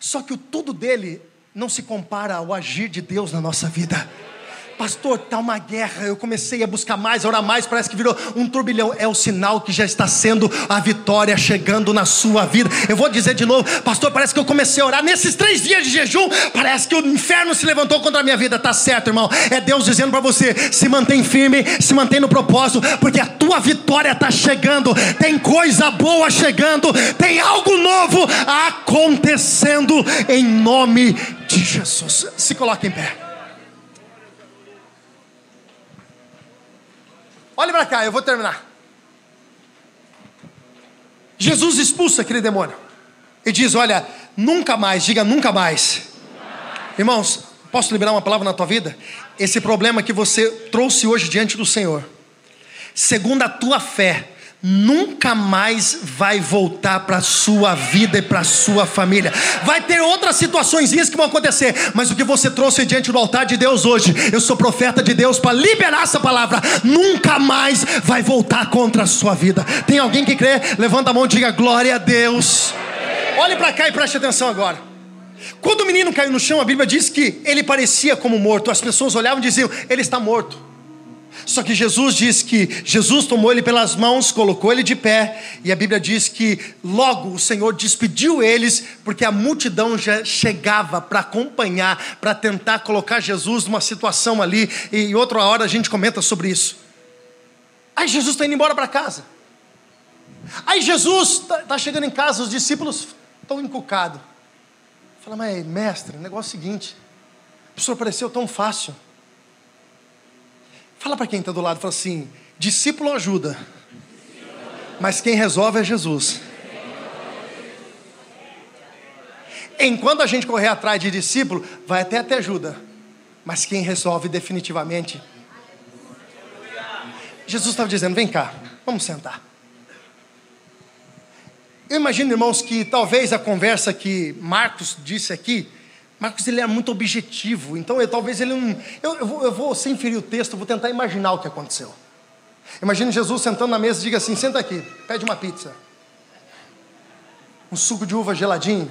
Só que o tudo dele não se compara ao agir de Deus na nossa vida. Pastor, está uma guerra. Eu comecei a buscar mais, a orar mais. Parece que virou um turbilhão. É o sinal que já está sendo a vitória chegando na sua vida. Eu vou dizer de novo, Pastor. Parece que eu comecei a orar nesses três dias de jejum. Parece que o inferno se levantou contra a minha vida. Tá certo, irmão. É Deus dizendo para você: se mantém firme, se mantém no propósito, porque a tua vitória está chegando. Tem coisa boa chegando. Tem algo novo acontecendo em nome de Jesus. Se coloque em pé. Olhe para cá, eu vou terminar. Jesus expulsa aquele demônio e diz: Olha, nunca mais, diga nunca mais. Irmãos, posso liberar uma palavra na tua vida? Esse problema que você trouxe hoje diante do Senhor, segundo a tua fé, nunca mais vai voltar para a sua vida e para a sua família. Vai ter outras situações que vão acontecer, mas o que você trouxe diante do altar de Deus hoje, eu sou profeta de Deus para liberar essa palavra, nunca mais vai voltar contra a sua vida. Tem alguém que crê? Levanta a mão e diga glória a Deus. Olhe para cá e preste atenção agora. Quando o menino caiu no chão, a Bíblia diz que ele parecia como morto. As pessoas olhavam e diziam: Ele está morto. Só que Jesus diz que Jesus tomou ele pelas mãos, colocou ele de pé, e a Bíblia diz que logo o Senhor despediu eles, porque a multidão já chegava para acompanhar, para tentar colocar Jesus numa situação ali, e outra hora a gente comenta sobre isso. Aí Jesus está indo embora para casa. Aí Jesus está tá chegando em casa, os discípulos estão encucados. Fala, mas mestre, o negócio é o seguinte: o senhor pareceu tão fácil. Fala para quem está do lado, fala assim: discípulo ajuda, mas quem resolve é Jesus. Enquanto a gente correr atrás de discípulo, vai até até ajuda, mas quem resolve definitivamente. Jesus estava dizendo: vem cá, vamos sentar. Eu imagino, irmãos, que talvez a conversa que Marcos disse aqui Marcos ele é muito objetivo, então eu, talvez ele não. Eu, eu, vou, eu vou, sem ferir o texto, vou tentar imaginar o que aconteceu. Imagine Jesus sentando na mesa e diga assim: senta aqui, pede uma pizza. Um suco de uva geladinho.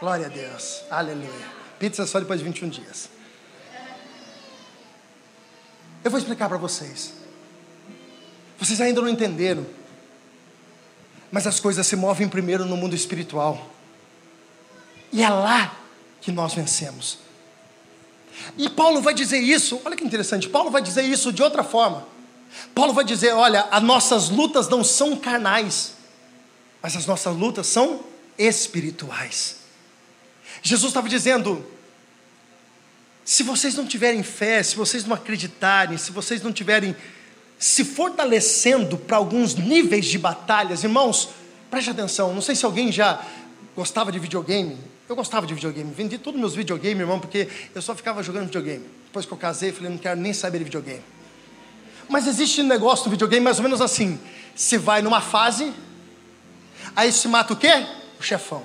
Glória a Deus, aleluia. Pizza só depois de 21 dias. Eu vou explicar para vocês. Vocês ainda não entenderam. Mas as coisas se movem primeiro no mundo espiritual. E é lá que nós vencemos. E Paulo vai dizer isso, olha que interessante, Paulo vai dizer isso de outra forma. Paulo vai dizer: olha, as nossas lutas não são carnais, mas as nossas lutas são espirituais. Jesus estava dizendo: se vocês não tiverem fé, se vocês não acreditarem, se vocês não tiverem se fortalecendo para alguns níveis de batalhas, irmãos, preste atenção, não sei se alguém já gostava de videogame, eu gostava de videogame, vendi todos meus videogames, irmão, porque eu só ficava jogando videogame. Depois que eu casei, falei, não quero nem saber de videogame. Mas existe um negócio do videogame mais ou menos assim: você vai numa fase, aí se mata o quê? O chefão.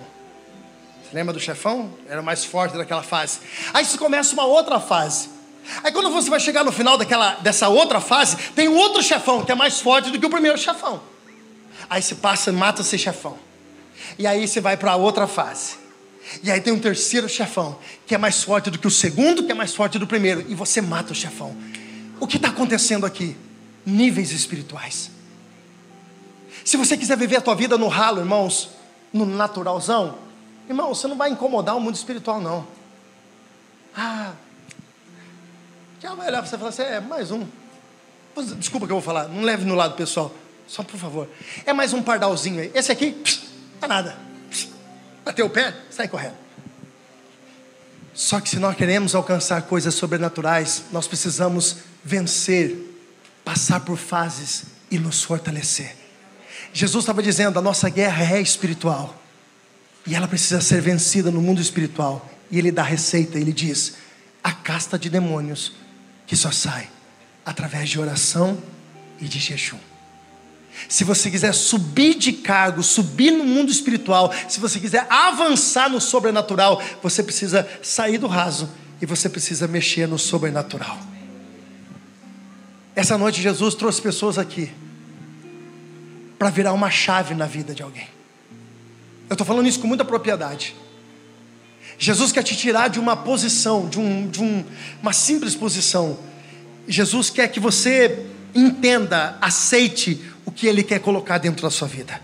Você lembra do chefão? Era o mais forte daquela fase. Aí se começa uma outra fase. Aí quando você vai chegar no final daquela, dessa outra fase, tem um outro chefão que é mais forte do que o primeiro chefão. Aí se passa e mata esse chefão. E aí você vai para outra fase. E aí tem um terceiro chefão, que é mais forte do que o segundo, que é mais forte do primeiro, e você mata o chefão. O que está acontecendo aqui? Níveis espirituais. Se você quiser viver a tua vida no ralo, irmãos, no naturalzão, irmão, você não vai incomodar o mundo espiritual, não. Ah, já vai olhar para você falar assim: é mais um. Desculpa que eu vou falar, não leve no lado pessoal, só por favor. É mais um pardalzinho aí. Esse aqui, pss, é nada bateu o pé, sai correndo. Só que se nós queremos alcançar coisas sobrenaturais, nós precisamos vencer, passar por fases e nos fortalecer. Jesus estava dizendo: a nossa guerra é espiritual e ela precisa ser vencida no mundo espiritual. E ele dá receita, ele diz: a casta de demônios que só sai através de oração e de jejum. Se você quiser subir de cargo, subir no mundo espiritual, se você quiser avançar no sobrenatural, você precisa sair do raso e você precisa mexer no sobrenatural. Essa noite Jesus trouxe pessoas aqui para virar uma chave na vida de alguém. Eu estou falando isso com muita propriedade. Jesus quer te tirar de uma posição, de, um, de um, uma simples posição. Jesus quer que você entenda, aceite o que Ele quer colocar dentro da sua vida.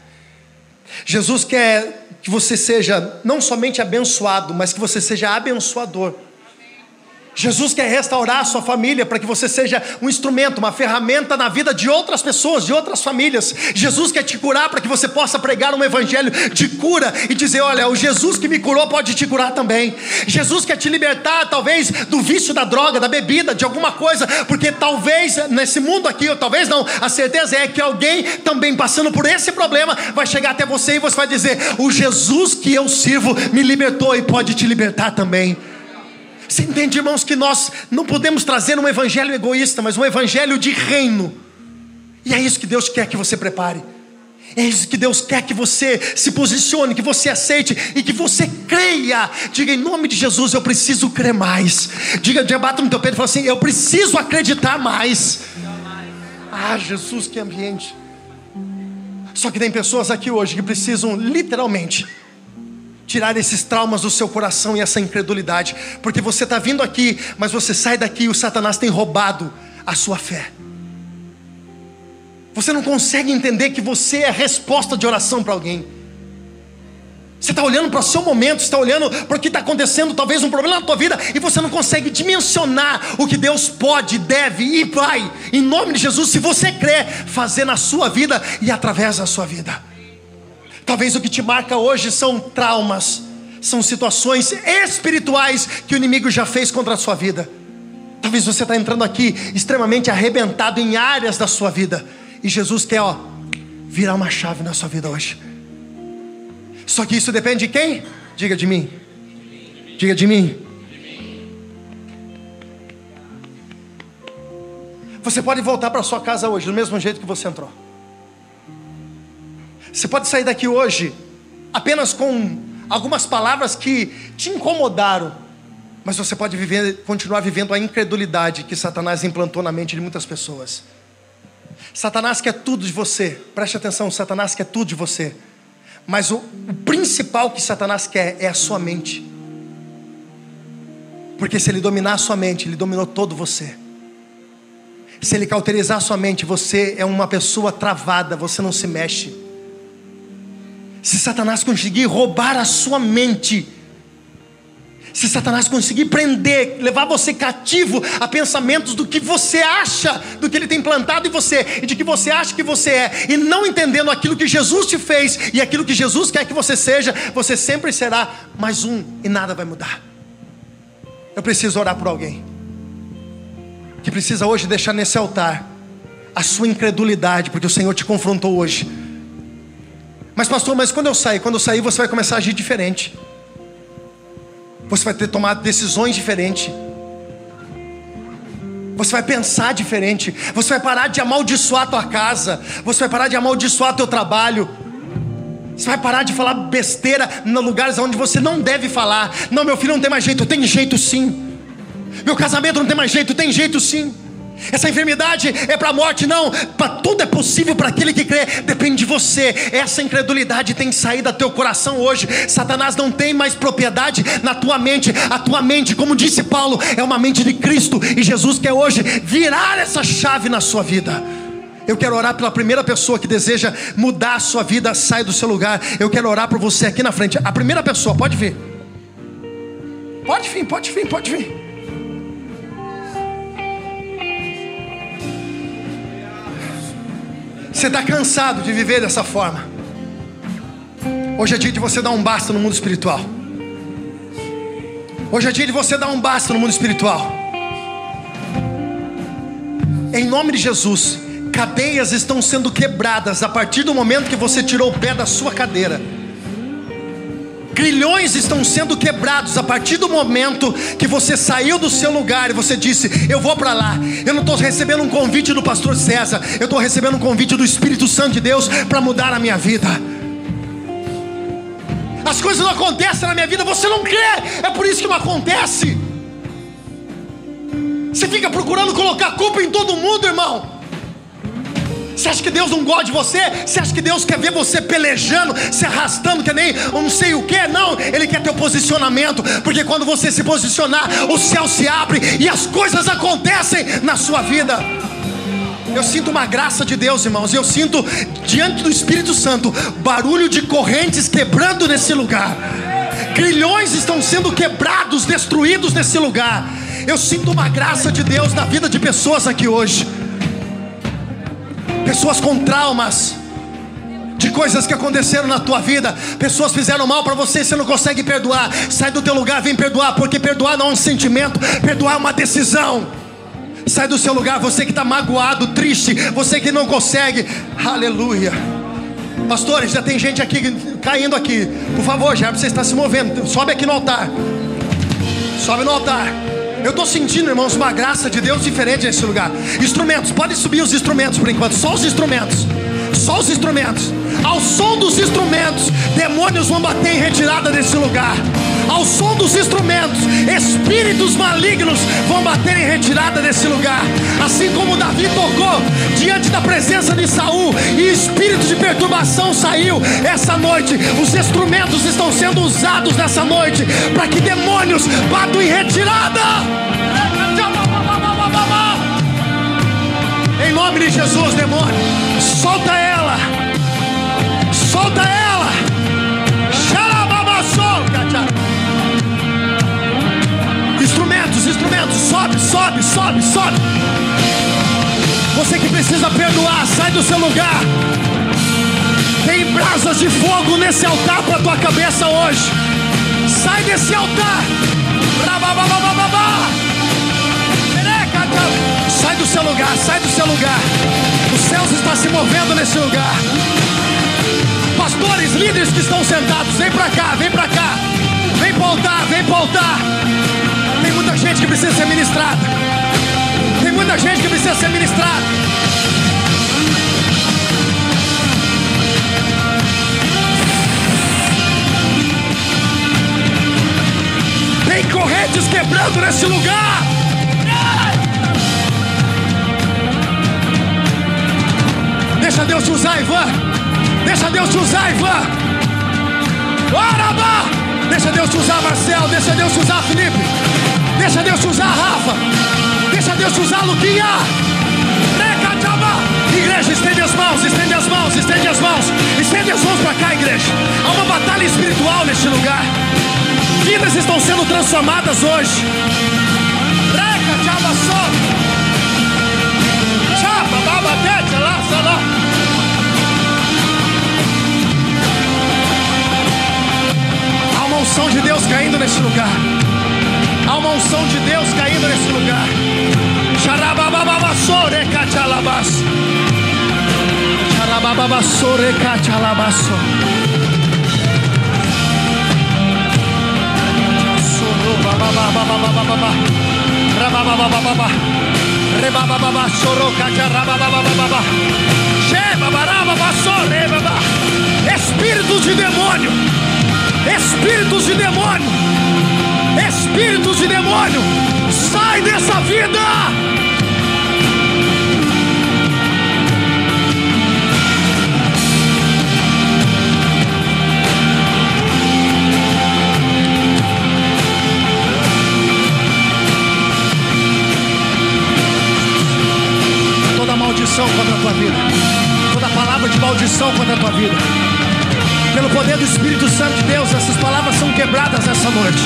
Jesus quer que você seja não somente abençoado, mas que você seja abençoador. Jesus quer restaurar a sua família para que você seja um instrumento, uma ferramenta na vida de outras pessoas, de outras famílias. Jesus quer te curar para que você possa pregar um evangelho de cura e dizer: Olha, o Jesus que me curou pode te curar também. Jesus quer te libertar, talvez, do vício da droga, da bebida, de alguma coisa, porque talvez nesse mundo aqui, ou talvez não, a certeza é que alguém também passando por esse problema vai chegar até você e você vai dizer: O Jesus que eu sirvo me libertou e pode te libertar também. Você entende, irmãos, que nós não podemos trazer um evangelho egoísta, mas um evangelho de reino. E é isso que Deus quer que você prepare. É isso que Deus quer que você se posicione, que você aceite e que você creia. Diga em nome de Jesus, eu preciso crer mais. Diga, diga bata no teu peito e fala assim: eu preciso acreditar mais. Ah, Jesus, que ambiente. Só que tem pessoas aqui hoje que precisam literalmente tirar esses traumas do seu coração e essa incredulidade, porque você está vindo aqui, mas você sai daqui e o Satanás tem roubado a sua fé. Você não consegue entender que você é resposta de oração para alguém. Você está olhando para o seu momento, está olhando para o que está acontecendo, talvez um problema na tua vida, e você não consegue dimensionar o que Deus pode, deve e vai, em nome de Jesus, se você crer, fazer na sua vida e através da sua vida. Talvez o que te marca hoje são traumas, são situações espirituais que o inimigo já fez contra a sua vida. Talvez você está entrando aqui extremamente arrebentado em áreas da sua vida. E Jesus quer, ó, virar uma chave na sua vida hoje. Só que isso depende de quem? Diga de mim. Diga de mim. Você pode voltar para sua casa hoje do mesmo jeito que você entrou. Você pode sair daqui hoje apenas com algumas palavras que te incomodaram, mas você pode viver, continuar vivendo a incredulidade que Satanás implantou na mente de muitas pessoas. Satanás quer tudo de você, preste atenção: Satanás quer tudo de você, mas o, o principal que Satanás quer é a sua mente, porque se ele dominar a sua mente, ele dominou todo você. Se ele cauterizar a sua mente, você é uma pessoa travada, você não se mexe. Se Satanás conseguir roubar a sua mente, se Satanás conseguir prender, levar você cativo a pensamentos do que você acha, do que ele tem plantado em você e de que você acha que você é, e não entendendo aquilo que Jesus te fez e aquilo que Jesus quer que você seja, você sempre será mais um e nada vai mudar. Eu preciso orar por alguém que precisa hoje deixar nesse altar a sua incredulidade, porque o Senhor te confrontou hoje mas, pastor, mas quando eu sair? Quando eu sair, você vai começar a agir diferente. Você vai ter tomado decisões diferentes. Você vai pensar diferente. Você vai parar de amaldiçoar a tua casa. Você vai parar de amaldiçoar teu trabalho. Você vai parar de falar besteira em lugares onde você não deve falar. Não, meu filho não tem mais jeito. Tem jeito sim. Meu casamento não tem mais jeito. Tem jeito sim. Essa enfermidade é para a morte, não. Para tudo é possível para aquele que crê. Depende de você. Essa incredulidade tem que sair do teu coração hoje. Satanás não tem mais propriedade na tua mente. A tua mente, como disse Paulo, é uma mente de Cristo. E Jesus quer hoje virar essa chave na sua vida. Eu quero orar pela primeira pessoa que deseja mudar a sua vida, sai do seu lugar. Eu quero orar por você aqui na frente. A primeira pessoa, pode vir. Pode vir, pode vir, pode vir. Você está cansado de viver dessa forma. Hoje é dia de você dar um basta no mundo espiritual. Hoje é dia de você dar um basta no mundo espiritual. Em nome de Jesus, cadeias estão sendo quebradas a partir do momento que você tirou o pé da sua cadeira. Grilhões estão sendo quebrados a partir do momento que você saiu do seu lugar e você disse: Eu vou para lá. Eu não estou recebendo um convite do pastor César, eu estou recebendo um convite do Espírito Santo de Deus para mudar a minha vida. As coisas não acontecem na minha vida, você não crê, é por isso que não acontece. Você fica procurando colocar culpa em todo mundo, irmão. Você acha que Deus não gosta de você? Você acha que Deus quer ver você pelejando, se arrastando, que nem eu não sei o que? Não, Ele quer teu posicionamento, porque quando você se posicionar, o céu se abre e as coisas acontecem na sua vida. Eu sinto uma graça de Deus, irmãos. Eu sinto diante do Espírito Santo barulho de correntes quebrando nesse lugar. Grilhões estão sendo quebrados, destruídos nesse lugar. Eu sinto uma graça de Deus na vida de pessoas aqui hoje. Pessoas com traumas de coisas que aconteceram na tua vida. Pessoas fizeram mal para você, você não consegue perdoar. Sai do teu lugar, vem perdoar, porque perdoar não é um sentimento, perdoar é uma decisão. Sai do seu lugar, você que está magoado, triste, você que não consegue. Aleluia. Pastores, já tem gente aqui caindo aqui. Por favor, já você está se movendo. Sobe aqui no altar. Sobe no altar. Eu estou sentindo, irmãos, uma graça de Deus diferente nesse lugar. Instrumentos, pode subir os instrumentos por enquanto. Só os instrumentos. Só os instrumentos. Ao som dos instrumentos, demônios vão bater em retirada desse lugar ao som dos instrumentos, espíritos malignos vão bater em retirada desse lugar. Assim como Davi tocou diante da presença de Saul e espírito de perturbação saiu essa noite. Os instrumentos estão sendo usados nessa noite para que demônios batam em retirada. Em nome de Jesus, demônio, solta ela. Solta ela. instrumentos, sobe, sobe, sobe, sobe. Você que precisa perdoar, sai do seu lugar. Tem brasas de fogo nesse altar para tua cabeça hoje. Sai desse altar. Do seu lugar, sai do seu lugar. Os céus estão se movendo nesse lugar. Pastores, líderes que estão sentados, vem para cá, vem para cá. Vem para altar, vem para altar. Tem muita gente que precisa ser ministrada. Tem muita gente que precisa ser ministrada. Tem correntes quebrando nesse lugar. Deixa Deus te usar, Ivan. Deixa Deus te usar, Ivan. Oraba! Deixa Deus te usar, Marcel. Deixa Deus te usar, Felipe. Deixa Deus te usar, Rafa. Deixa Deus te usar, Luquinha. Igreja, estende as mãos, estende as mãos, estende as mãos. Estende as mãos para cá, igreja. Há uma batalha espiritual neste lugar. Vidas estão sendo transformadas hoje. Unção de Deus caindo nesse lugar. Há uma unção de Deus caindo nesse lugar. Espíritos de demônio espíritos de demônio, espíritos de demônio, sai dessa vida. Toda maldição contra a tua vida, toda palavra de maldição contra a tua vida pelo poder do Espírito Santo de Deus, essas palavras são quebradas nessa noite.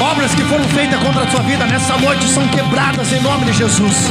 Obras que foram feitas contra a tua vida nessa noite são quebradas em nome de Jesus.